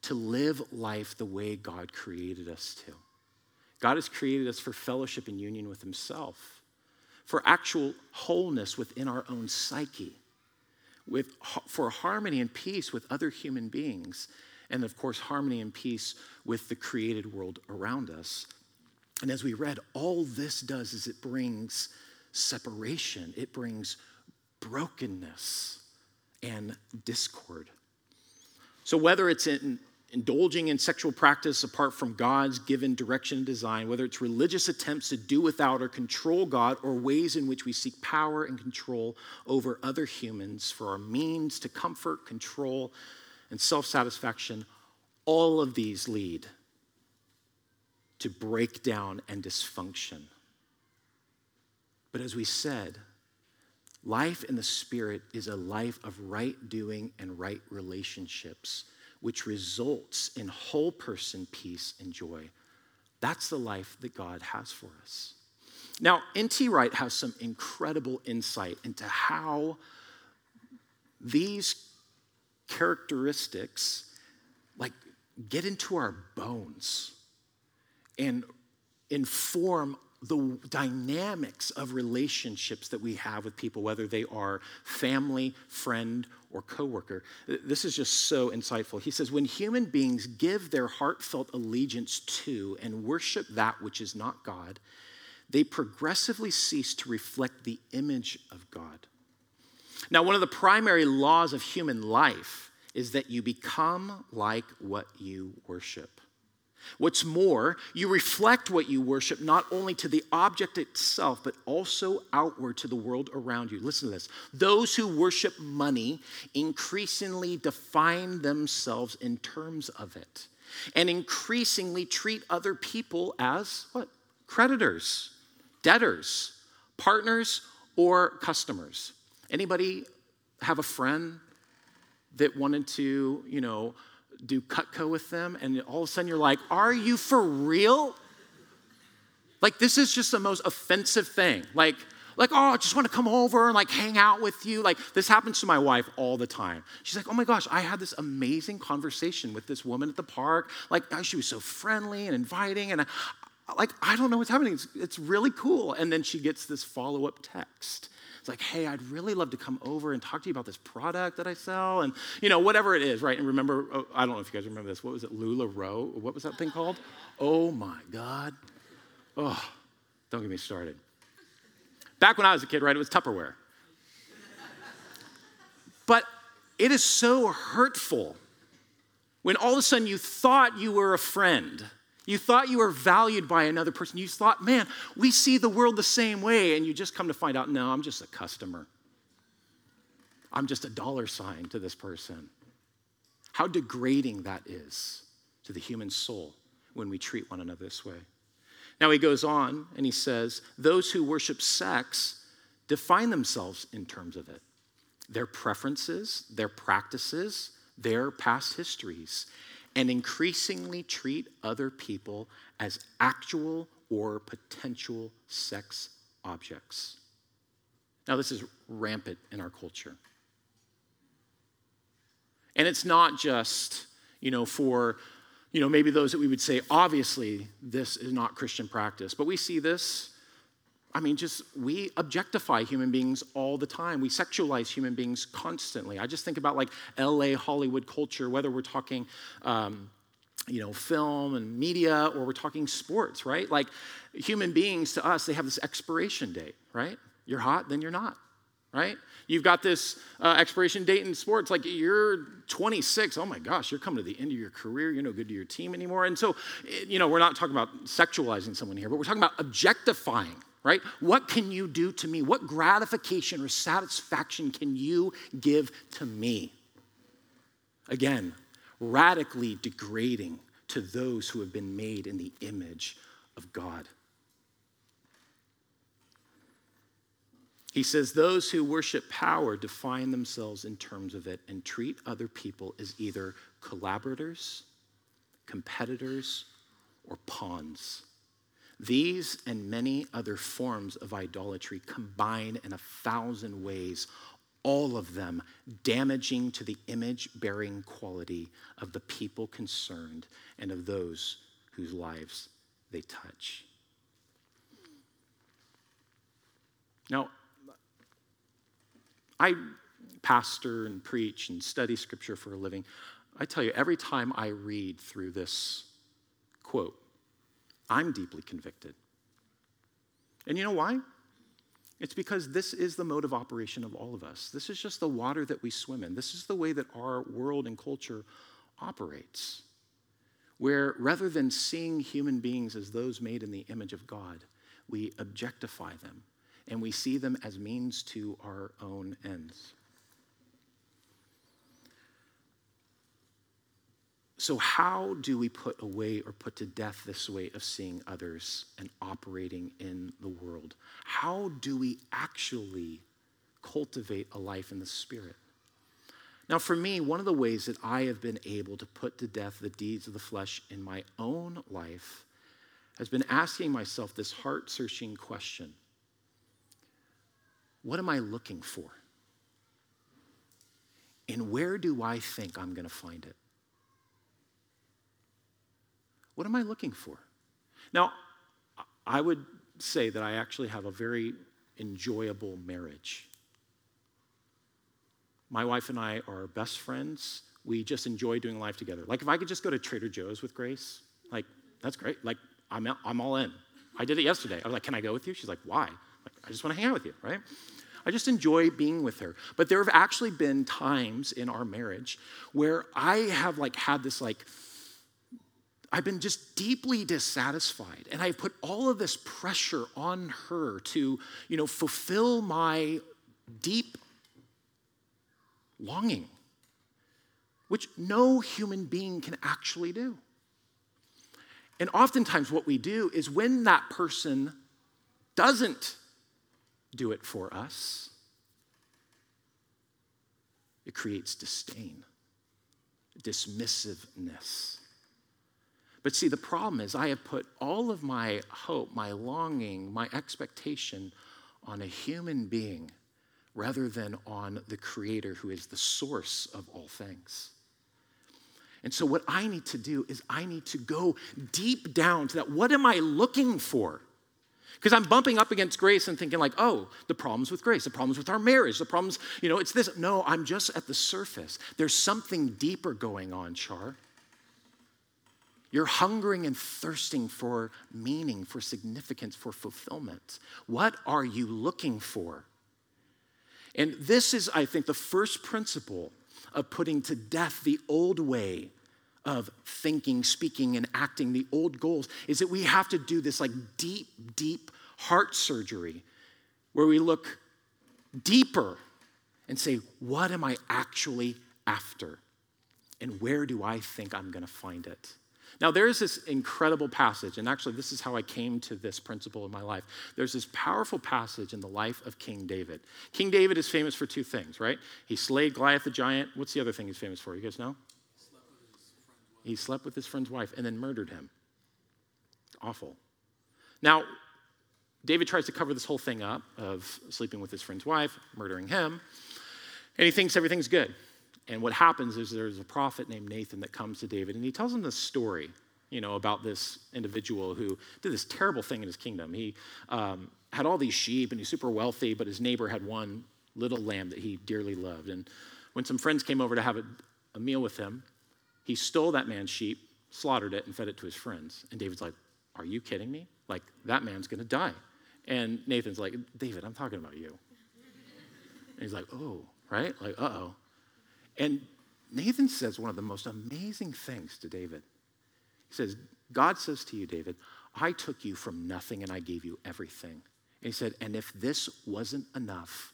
to live life the way God created us to. God has created us for fellowship and union with Himself, for actual wholeness within our own psyche, with, for harmony and peace with other human beings, and of course, harmony and peace with the created world around us. And as we read, all this does is it brings separation, it brings brokenness and discord. So, whether it's in indulging in sexual practice apart from God's given direction and design, whether it's religious attempts to do without or control God, or ways in which we seek power and control over other humans for our means to comfort, control, and self satisfaction, all of these lead to breakdown and dysfunction. But as we said, life in the Spirit is a life of right doing and right relationships, which results in whole person peace and joy. That's the life that God has for us. Now, N.T. Wright has some incredible insight into how these characteristics like get into our bones and inform the dynamics of relationships that we have with people, whether they are family, friend, or coworker. This is just so insightful. He says, when human beings give their heartfelt allegiance to and worship that which is not God, they progressively cease to reflect the image of God. Now, one of the primary laws of human life is that you become like what you worship. What's more, you reflect what you worship not only to the object itself, but also outward to the world around you. Listen to this. Those who worship money increasingly define themselves in terms of it and increasingly treat other people as what? Creditors, debtors, partners, or customers. Anybody have a friend that wanted to, you know, do Cutco with them, and all of a sudden you're like, are you for real? Like, this is just the most offensive thing. Like, like, oh, I just want to come over and like hang out with you. Like, this happens to my wife all the time. She's like, oh my gosh, I had this amazing conversation with this woman at the park. Like, she was so friendly and inviting. And I, like, I don't know what's happening. It's, it's really cool. And then she gets this follow up text. It's like, hey, I'd really love to come over and talk to you about this product that I sell, and you know, whatever it is, right? And remember, oh, I don't know if you guys remember this. What was it, LuLaRoe? What was that thing called? Oh my God. Oh, don't get me started. Back when I was a kid, right, it was Tupperware. But it is so hurtful when all of a sudden you thought you were a friend. You thought you were valued by another person. You thought, man, we see the world the same way. And you just come to find out, no, I'm just a customer. I'm just a dollar sign to this person. How degrading that is to the human soul when we treat one another this way. Now he goes on and he says, Those who worship sex define themselves in terms of it their preferences, their practices, their past histories, and increasingly treat other people as actual or potential sex objects. Now, this is rampant in our culture. And it's not just, you know, for you know, maybe those that we would say, obviously, this is not Christian practice. But we see this, I mean, just we objectify human beings all the time. We sexualize human beings constantly. I just think about like LA Hollywood culture, whether we're talking, um, you know, film and media or we're talking sports, right? Like human beings to us, they have this expiration date, right? You're hot, then you're not, right? You've got this uh, expiration date in sports, like you're 26. Oh my gosh, you're coming to the end of your career. You're no good to your team anymore. And so, eh, you know, we're not talking about sexualizing someone here, but we're talking about objectifying, right? What can you do to me? What gratification or satisfaction can you give to me? Again, radically degrading to those who have been made in the image of God. He says, Those who worship power define themselves in terms of it and treat other people as either collaborators, competitors, or pawns. These and many other forms of idolatry combine in a thousand ways, all of them damaging to the image bearing quality of the people concerned and of those whose lives they touch. Now, I pastor and preach and study scripture for a living. I tell you, every time I read through this quote, I'm deeply convicted. And you know why? It's because this is the mode of operation of all of us. This is just the water that we swim in. This is the way that our world and culture operates. Where rather than seeing human beings as those made in the image of God, we objectify them and we see them as means to our own ends. So, how do we put away or put to death this way of seeing others and operating in the world? How do we actually cultivate a life in the Spirit? Now, for me, one of the ways that I have been able to put to death the deeds of the flesh in my own life has been asking myself this heart searching question what am I looking for? And where do I think I'm going to find it? What am I looking for? Now, I would say that I actually have a very enjoyable marriage. My wife and I are best friends. We just enjoy doing life together. Like, if I could just go to Trader Joe's with Grace, like, that's great. Like, I'm, I'm all in. I did it yesterday. I was like, Can I go with you? She's like, Why? Like, I just want to hang out with you, right? I just enjoy being with her. But there have actually been times in our marriage where I have like had this like I've been just deeply dissatisfied and I've put all of this pressure on her to, you know, fulfill my deep longing which no human being can actually do. And oftentimes, what we do is when that person doesn't do it for us. it creates disdain, dismissiveness. But see, the problem is, I have put all of my hope, my longing, my expectation on a human being rather than on the Creator who is the source of all things. And so, what I need to do is, I need to go deep down to that. What am I looking for? Because I'm bumping up against grace and thinking, like, oh, the problems with grace, the problems with our marriage, the problems, you know, it's this. No, I'm just at the surface. There's something deeper going on, Char. You're hungering and thirsting for meaning, for significance, for fulfillment. What are you looking for? And this is, I think, the first principle of putting to death the old way of thinking, speaking, and acting, the old goals, is that we have to do this like deep, deep heart surgery where we look deeper and say, what am I actually after? And where do I think I'm going to find it? Now, there's this incredible passage, and actually, this is how I came to this principle in my life. There's this powerful passage in the life of King David. King David is famous for two things, right? He slayed Goliath the giant. What's the other thing he's famous for? You guys know? He slept with his friend's wife and then murdered him. Awful. Now, David tries to cover this whole thing up of sleeping with his friend's wife, murdering him, and he thinks everything's good. And what happens is there's a prophet named Nathan that comes to David and he tells him this story, you know, about this individual who did this terrible thing in his kingdom. He um, had all these sheep and he's super wealthy, but his neighbor had one little lamb that he dearly loved. And when some friends came over to have a, a meal with him, he stole that man's sheep, slaughtered it, and fed it to his friends. And David's like, Are you kidding me? Like, that man's gonna die. And Nathan's like, David, I'm talking about you. And he's like, Oh, right? Like, uh oh. And Nathan says one of the most amazing things to David. He says, God says to you, David, I took you from nothing and I gave you everything. And he said, and if this wasn't enough,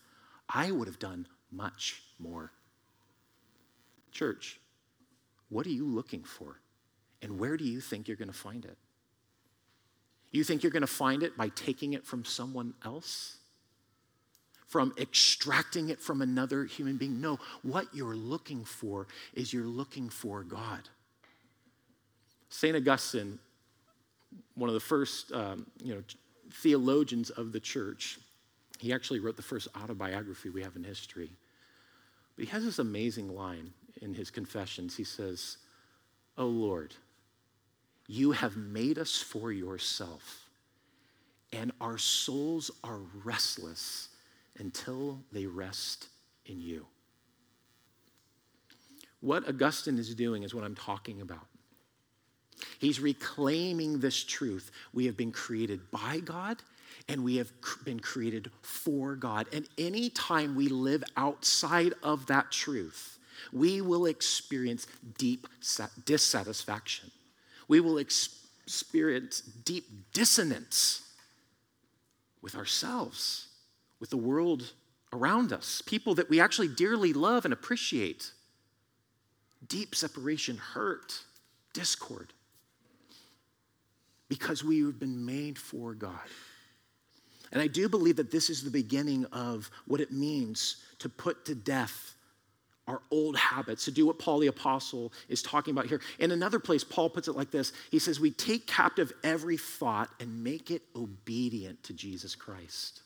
I would have done much more. Church, what are you looking for? And where do you think you're going to find it? You think you're going to find it by taking it from someone else? From extracting it from another human being. No, what you're looking for is you're looking for God. St. Augustine, one of the first um, you know, theologians of the church, he actually wrote the first autobiography we have in history. But he has this amazing line in his confessions. He says, Oh Lord, you have made us for yourself, and our souls are restless until they rest in you. What Augustine is doing is what I'm talking about. He's reclaiming this truth. We have been created by God and we have been created for God. And anytime we live outside of that truth, we will experience deep dissatisfaction. We will experience deep dissonance with ourselves with the world around us, people that we actually dearly love and appreciate. Deep separation, hurt, discord. Because we have been made for God. And I do believe that this is the beginning of what it means to put to death our old habits, to do what Paul the Apostle is talking about here. In another place, Paul puts it like this He says, We take captive every thought and make it obedient to Jesus Christ.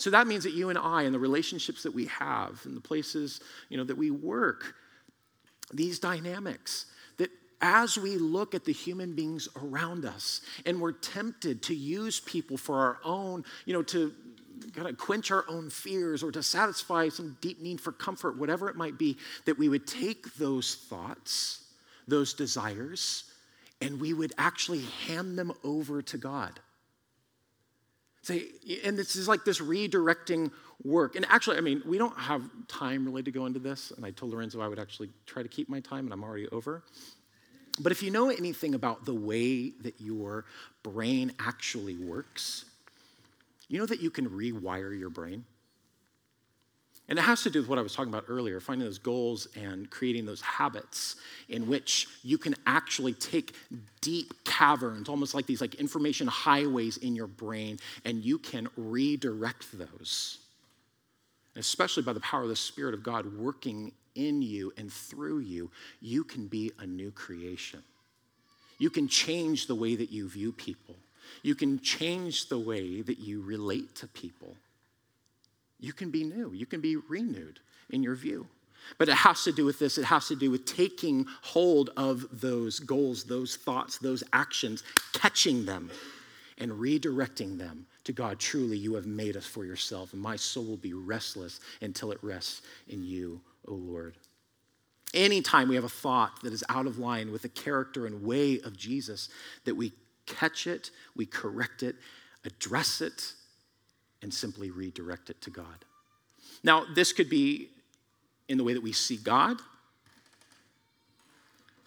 So that means that you and I, and the relationships that we have, and the places you know, that we work, these dynamics, that as we look at the human beings around us and we're tempted to use people for our own, you know, to kind of quench our own fears or to satisfy some deep need for comfort, whatever it might be, that we would take those thoughts, those desires, and we would actually hand them over to God. Say, and this is like this redirecting work. And actually, I mean, we don't have time really to go into this. And I told Lorenzo I would actually try to keep my time, and I'm already over. But if you know anything about the way that your brain actually works, you know that you can rewire your brain. And it has to do with what I was talking about earlier finding those goals and creating those habits in which you can actually take deep caverns, almost like these like information highways in your brain, and you can redirect those. And especially by the power of the Spirit of God working in you and through you, you can be a new creation. You can change the way that you view people. You can change the way that you relate to people. You can be new. You can be renewed in your view. But it has to do with this. It has to do with taking hold of those goals, those thoughts, those actions, catching them, and redirecting them to God. Truly, you have made us for yourself, and my soul will be restless until it rests in you, O Lord. Anytime we have a thought that is out of line with the character and way of Jesus, that we catch it, we correct it, address it, and simply redirect it to God. Now, this could be in the way that we see God,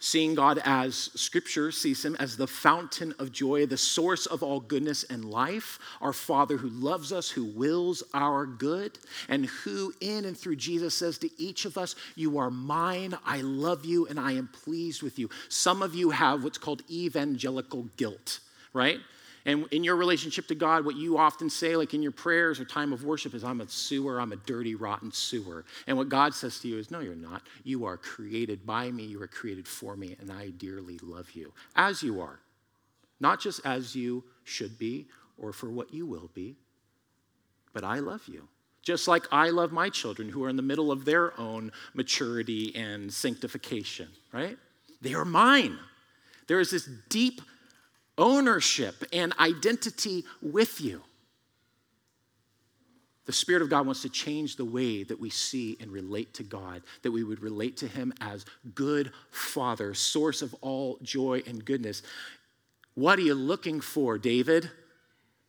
seeing God as Scripture sees Him as the fountain of joy, the source of all goodness and life, our Father who loves us, who wills our good, and who in and through Jesus says to each of us, You are mine, I love you, and I am pleased with you. Some of you have what's called evangelical guilt, right? And in your relationship to God, what you often say, like in your prayers or time of worship, is, I'm a sewer, I'm a dirty, rotten sewer. And what God says to you is, No, you're not. You are created by me, you are created for me, and I dearly love you as you are. Not just as you should be or for what you will be, but I love you. Just like I love my children who are in the middle of their own maturity and sanctification, right? They are mine. There is this deep ownership and identity with you. The Spirit of God wants to change the way that we see and relate to God, that we would relate to Him as good Father, source of all joy and goodness. What are you looking for, David?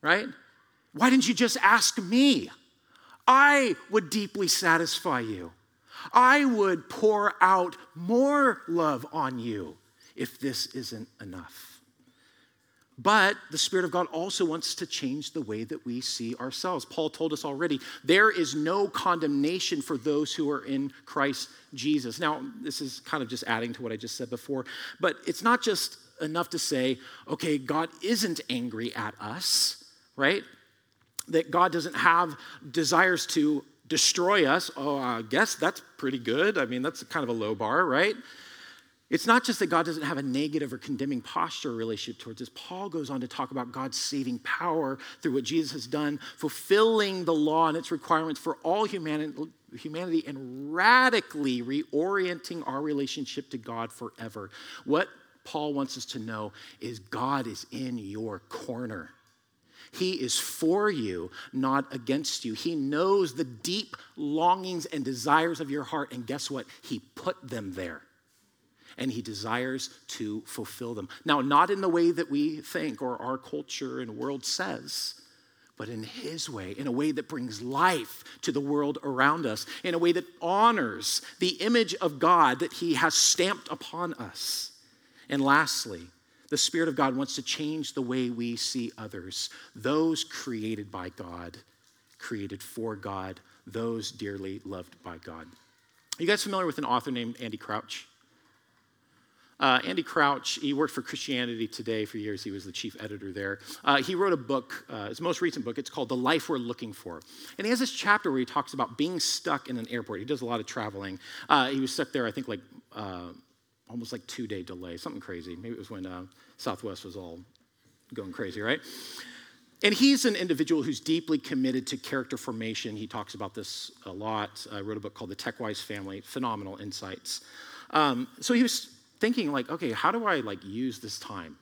Right? Why didn't you just ask me? I would deeply satisfy you. I would pour out more love on you if this isn't enough. But the Spirit of God also wants to change the way that we see ourselves. Paul told us already there is no condemnation for those who are in Christ Jesus. Now, this is kind of just adding to what I just said before, but it's not just enough to say, okay, God isn't angry at us, right? That God doesn't have desires to destroy us. Oh, I guess that's pretty good. I mean, that's kind of a low bar, right? It's not just that God doesn't have a negative or condemning posture or relationship towards us. Paul goes on to talk about God's saving power through what Jesus has done, fulfilling the law and its requirements for all humanity, humanity and radically reorienting our relationship to God forever. What Paul wants us to know is God is in your corner. He is for you, not against you. He knows the deep longings and desires of your heart, and guess what? He put them there and he desires to fulfill them. Now, not in the way that we think or our culture and world says, but in his way, in a way that brings life to the world around us, in a way that honors the image of God that he has stamped upon us. And lastly, the Spirit of God wants to change the way we see others, those created by God, created for God, those dearly loved by God. Are you guys familiar with an author named Andy Crouch? Uh, Andy Crouch, he worked for Christianity Today for years. He was the chief editor there. Uh, he wrote a book, uh, his most recent book, it's called The Life We're Looking For. And he has this chapter where he talks about being stuck in an airport. He does a lot of traveling. Uh, he was stuck there, I think, like uh, almost like two day delay, something crazy. Maybe it was when uh, Southwest was all going crazy, right? And he's an individual who's deeply committed to character formation. He talks about this a lot. I wrote a book called The Tech-Wise Family, phenomenal insights. Um, so he was thinking like, okay, how do I like use this time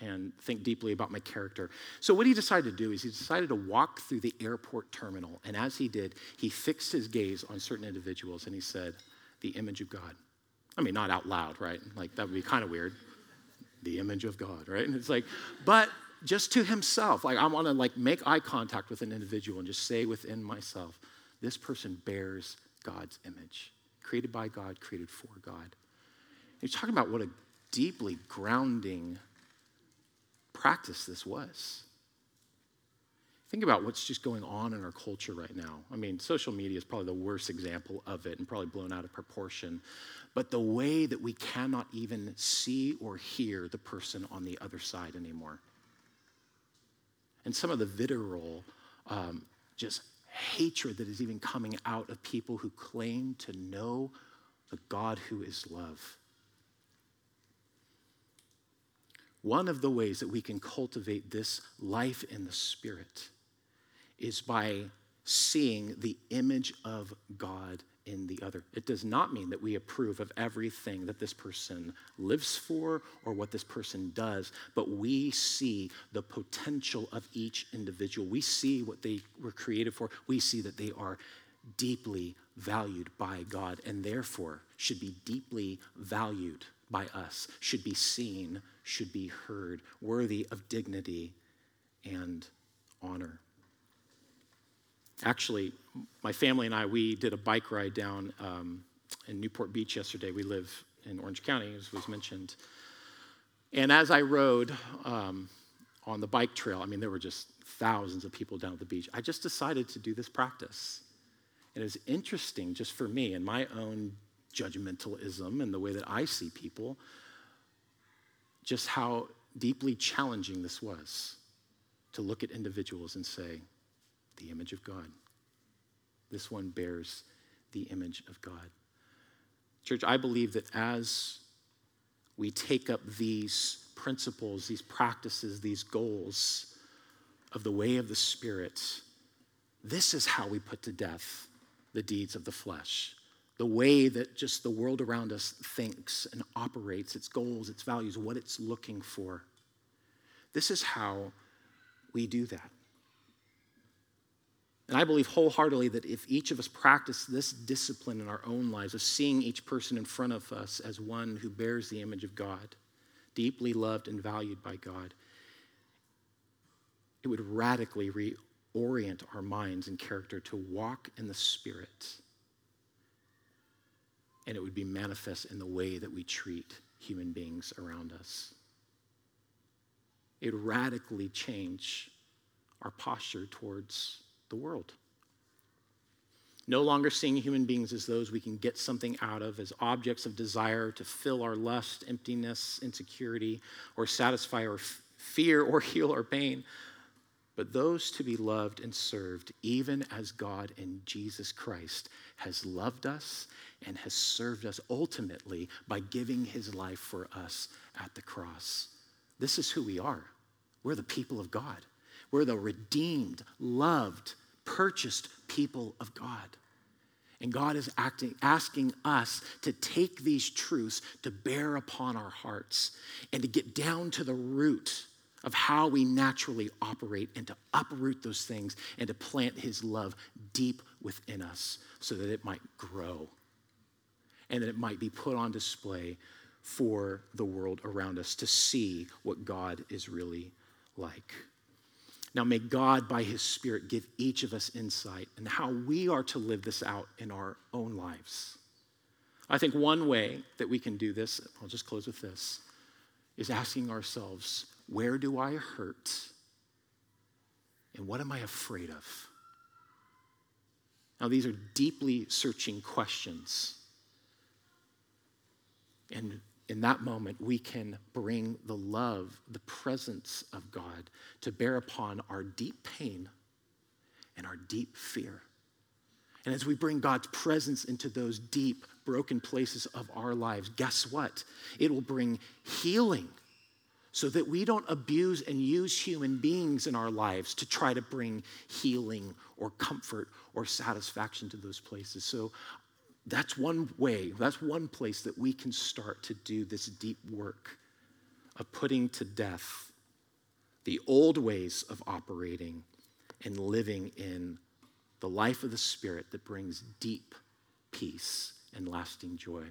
and think deeply about my character? So what he decided to do is he decided to walk through the airport terminal, and as he did, he fixed his gaze on certain individuals and he said, "The image of God." I mean, not out loud, right? Like that would be kind of weird. The image of God, right? And it's like, but just to himself, like I want to like make eye contact with an individual and just say within myself, this person bears God's image, created by God, created for God. He's talking about what a deeply grounding practice this was. Think about what's just going on in our culture right now. I mean, social media is probably the worst example of it and probably blown out of proportion. But the way that we cannot even see or hear the person on the other side anymore. And some of the vitriol, um, just hatred that is even coming out of people who claim to know the God who is love. One of the ways that we can cultivate this life in the Spirit is by seeing the image of God in the other. It does not mean that we approve of everything that this person lives for or what this person does, but we see the potential of each individual. We see what they were created for. We see that they are deeply valued by God and therefore should be deeply valued by us, should be seen, should be heard, worthy of dignity and honor. Actually, my family and I, we did a bike ride down um, in Newport Beach yesterday. We live in Orange County, as was mentioned. And as I rode um, on the bike trail, I mean, there were just thousands of people down at the beach. I just decided to do this practice. And it was interesting just for me and my own judgmentalism and the way that I see people, just how deeply challenging this was to look at individuals and say, the image of God. This one bears the image of God. Church, I believe that as we take up these principles, these practices, these goals of the way of the Spirit, this is how we put to death the deeds of the flesh. The way that just the world around us thinks and operates, its goals, its values, what it's looking for. This is how we do that. And I believe wholeheartedly that if each of us practice this discipline in our own lives of seeing each person in front of us as one who bears the image of God, deeply loved and valued by God, it would radically reorient our minds and character to walk in the Spirit. And it would be manifest in the way that we treat human beings around us. It would radically change our posture towards the world. No longer seeing human beings as those we can get something out of, as objects of desire to fill our lust, emptiness, insecurity, or satisfy our f- fear or heal our pain, but those to be loved and served, even as God in Jesus Christ has loved us and has served us ultimately by giving his life for us at the cross. This is who we are. We're the people of God. We're the redeemed, loved, purchased people of God. And God is acting, asking us to take these truths to bear upon our hearts and to get down to the root of how we naturally operate and to uproot those things and to plant His love deep within us so that it might grow and that it might be put on display for the world around us to see what God is really like. Now, may God, by His Spirit, give each of us insight in how we are to live this out in our own lives. I think one way that we can do this, I'll just close with this, is asking ourselves, where do I hurt? And what am I afraid of? Now, these are deeply searching questions. And in that moment, we can bring the love, the presence of God to bear upon our deep pain and our deep fear. And as we bring God's presence into those deep, broken places of our lives, guess what? It will bring healing so that we don't abuse and use human beings in our lives to try to bring healing or comfort or satisfaction to those places. So that's one way, that's one place that we can start to do this deep work of putting to death the old ways of operating and living in the life of the Spirit that brings deep peace and lasting joy.